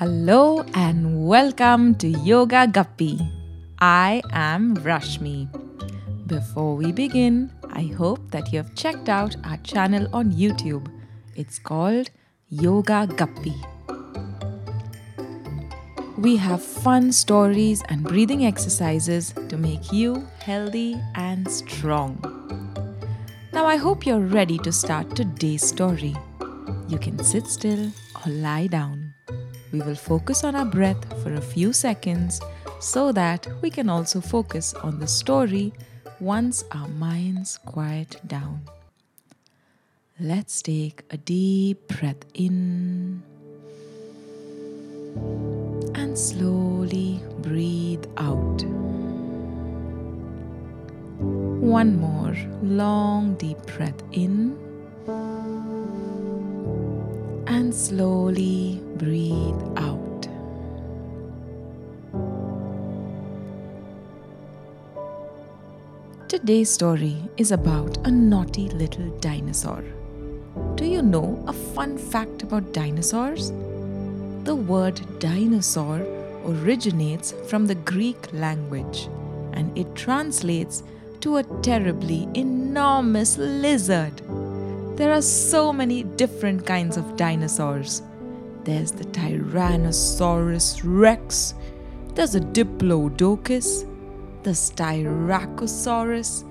Hello and welcome to Yoga Guppy. I am Rashmi. Before we begin, I hope that you have checked out our channel on YouTube. It's called Yoga Guppy. We have fun stories and breathing exercises to make you healthy and strong. Now, I hope you're ready to start today's story. You can sit still or lie down. We will focus on our breath for a few seconds so that we can also focus on the story once our minds quiet down. Let's take a deep breath in and slowly breathe out. One more long deep breath in and slowly breathe out. Today's story is about a naughty little dinosaur. Do you know a fun fact about dinosaurs? The word dinosaur originates from the Greek language and it translates to a terribly enormous lizard. There are so many different kinds of dinosaurs. There's the Tyrannosaurus rex, there's a Diplodocus, the Styracosaurus,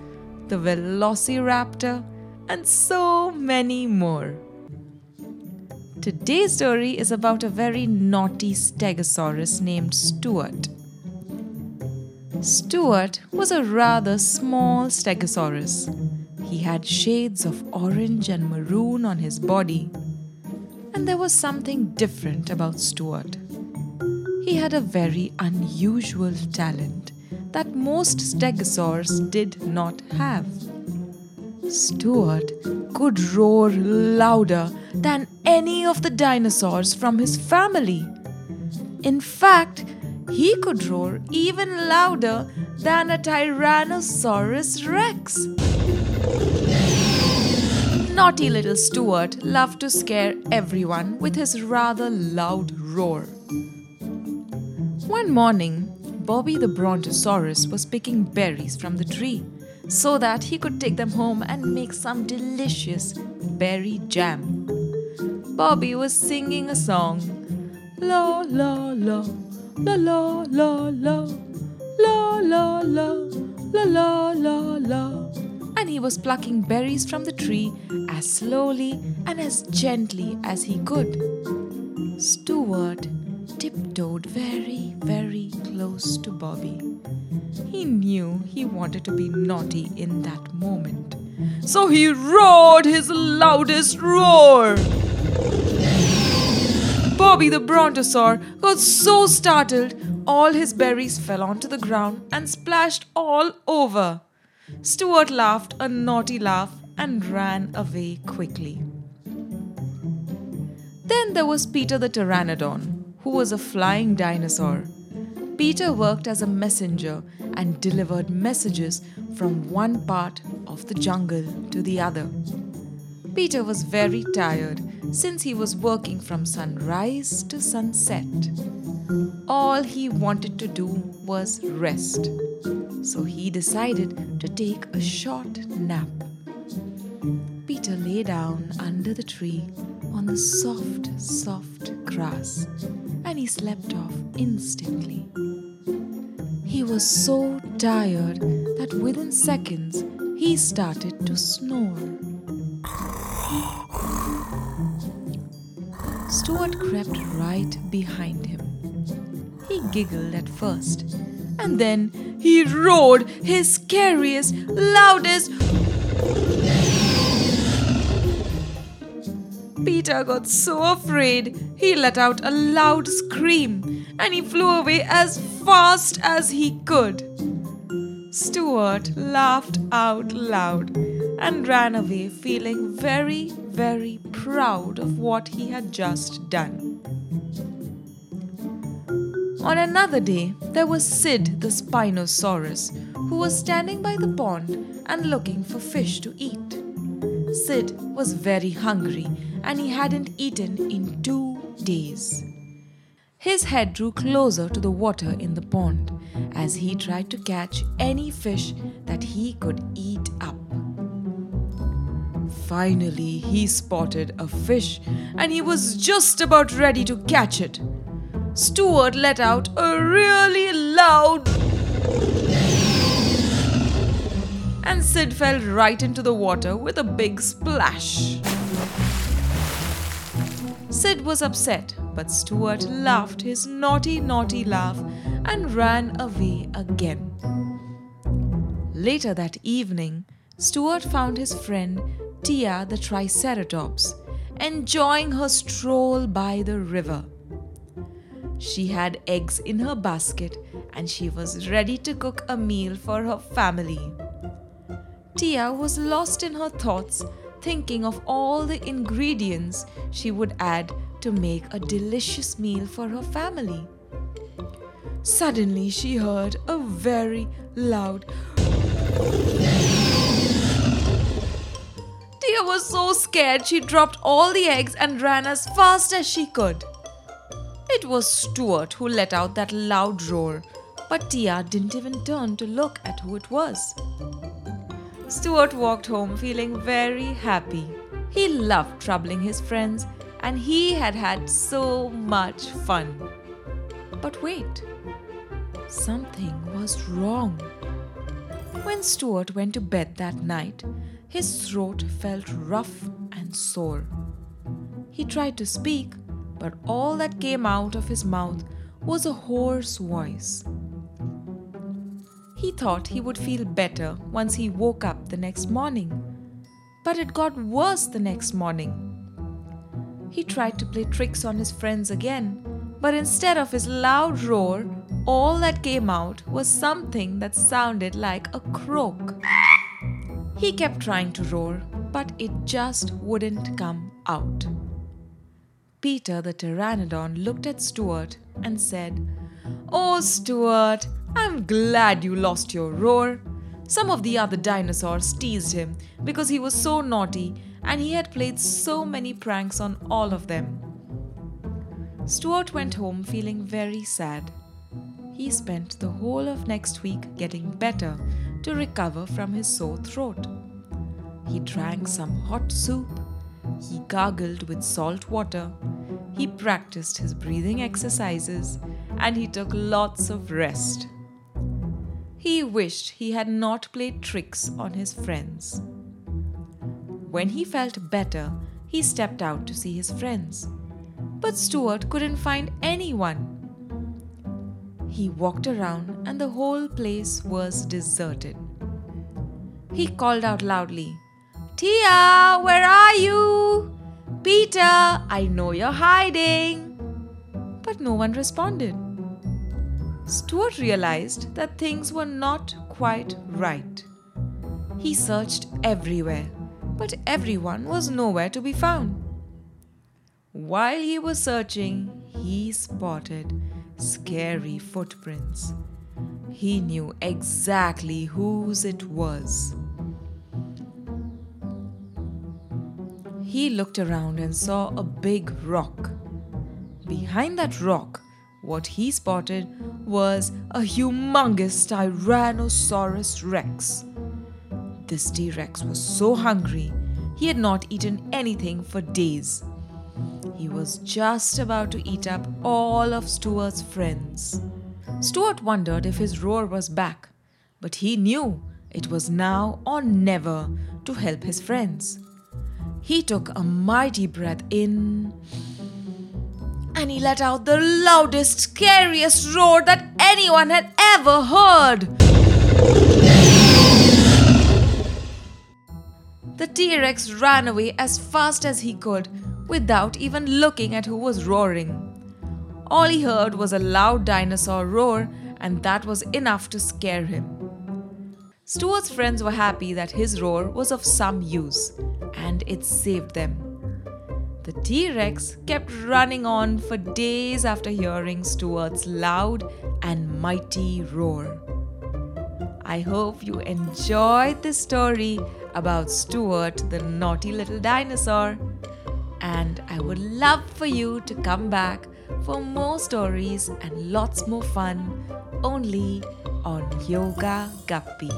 the Velociraptor, and so many more. Today's story is about a very naughty stegosaurus named Stuart. Stuart was a rather small stegosaurus. He had shades of orange and maroon on his body. And there was something different about Stuart. He had a very unusual talent that most stegosaurs did not have. Stuart could roar louder than any of the dinosaurs from his family. In fact, he could roar even louder than a Tyrannosaurus rex. Naughty little Stuart loved to scare everyone with his rather loud roar. One morning, Bobby the Brontosaurus was picking berries from the tree so that he could take them home and make some delicious berry jam. Bobby was singing a song. La la la, la la la la, la la la, la la la la. And he was plucking berries from the tree as slowly and as gently as he could. Stuart tiptoed very, very close to Bobby. He knew he wanted to be naughty in that moment. So he roared his loudest roar. Bobby the Brontosaur got so startled, all his berries fell onto the ground and splashed all over. Stuart laughed a naughty laugh and ran away quickly. Then there was Peter the Pteranodon, who was a flying dinosaur. Peter worked as a messenger and delivered messages from one part of the jungle to the other. Peter was very tired since he was working from sunrise to sunset. All he wanted to do was rest. So he decided to take a short nap. Peter lay down under the tree on the soft, soft grass he slept off instantly. He was so tired that within seconds he started to snore. Stuart crept right behind him. He giggled at first, and then he roared his scariest, loudest. Peter got so afraid he let out a loud scream and he flew away as fast as he could. Stuart laughed out loud and ran away feeling very, very proud of what he had just done. On another day, there was Sid the Spinosaurus, who was standing by the pond and looking for fish to eat. Sid was very hungry and he hadn't eaten in two days. His head drew closer to the water in the pond as he tried to catch any fish that he could eat up. Finally, he spotted a fish and he was just about ready to catch it. Stuart let out a really loud and Sid fell right into the water with a big splash. Sid was upset, but Stuart laughed his naughty, naughty laugh and ran away again. Later that evening, Stuart found his friend Tia the Triceratops enjoying her stroll by the river. She had eggs in her basket and she was ready to cook a meal for her family. Tia was lost in her thoughts, thinking of all the ingredients she would add to make a delicious meal for her family. Suddenly, she heard a very loud. Tia was so scared she dropped all the eggs and ran as fast as she could. It was Stuart who let out that loud roar, but Tia didn't even turn to look at who it was. Stuart walked home feeling very happy. He loved troubling his friends and he had had so much fun. But wait, something was wrong. When Stuart went to bed that night, his throat felt rough and sore. He tried to speak, but all that came out of his mouth was a hoarse voice. He thought he would feel better once he woke up the next morning, but it got worse the next morning. He tried to play tricks on his friends again, but instead of his loud roar, all that came out was something that sounded like a croak. He kept trying to roar, but it just wouldn't come out. Peter the Pteranodon looked at Stuart and said, Oh, Stuart, I'm glad you lost your roar. Some of the other dinosaurs teased him because he was so naughty and he had played so many pranks on all of them. Stuart went home feeling very sad. He spent the whole of next week getting better to recover from his sore throat. He drank some hot soup, he gargled with salt water, he practiced his breathing exercises, and he took lots of rest. He wished he had not played tricks on his friends. When he felt better, he stepped out to see his friends. But Stuart couldn't find anyone. He walked around and the whole place was deserted. He called out loudly, Tia, where are you? Peter, I know you're hiding. But no one responded. Stuart realized that things were not quite right. He searched everywhere, but everyone was nowhere to be found. While he was searching, he spotted scary footprints. He knew exactly whose it was. He looked around and saw a big rock. Behind that rock, what he spotted was a humongous Tyrannosaurus Rex. This T Rex was so hungry, he had not eaten anything for days. He was just about to eat up all of Stuart's friends. Stuart wondered if his roar was back, but he knew it was now or never to help his friends. He took a mighty breath in and he let out the loudest, scariest roar that anyone had ever heard. The T Rex ran away as fast as he could without even looking at who was roaring. All he heard was a loud dinosaur roar, and that was enough to scare him. Stuart's friends were happy that his roar was of some use, and it saved them. The T Rex kept running on for days after hearing Stuart's loud and mighty roar. I hope you enjoyed this story about Stuart, the naughty little dinosaur. And I would love for you to come back for more stories and lots more fun only on Yoga Guppy.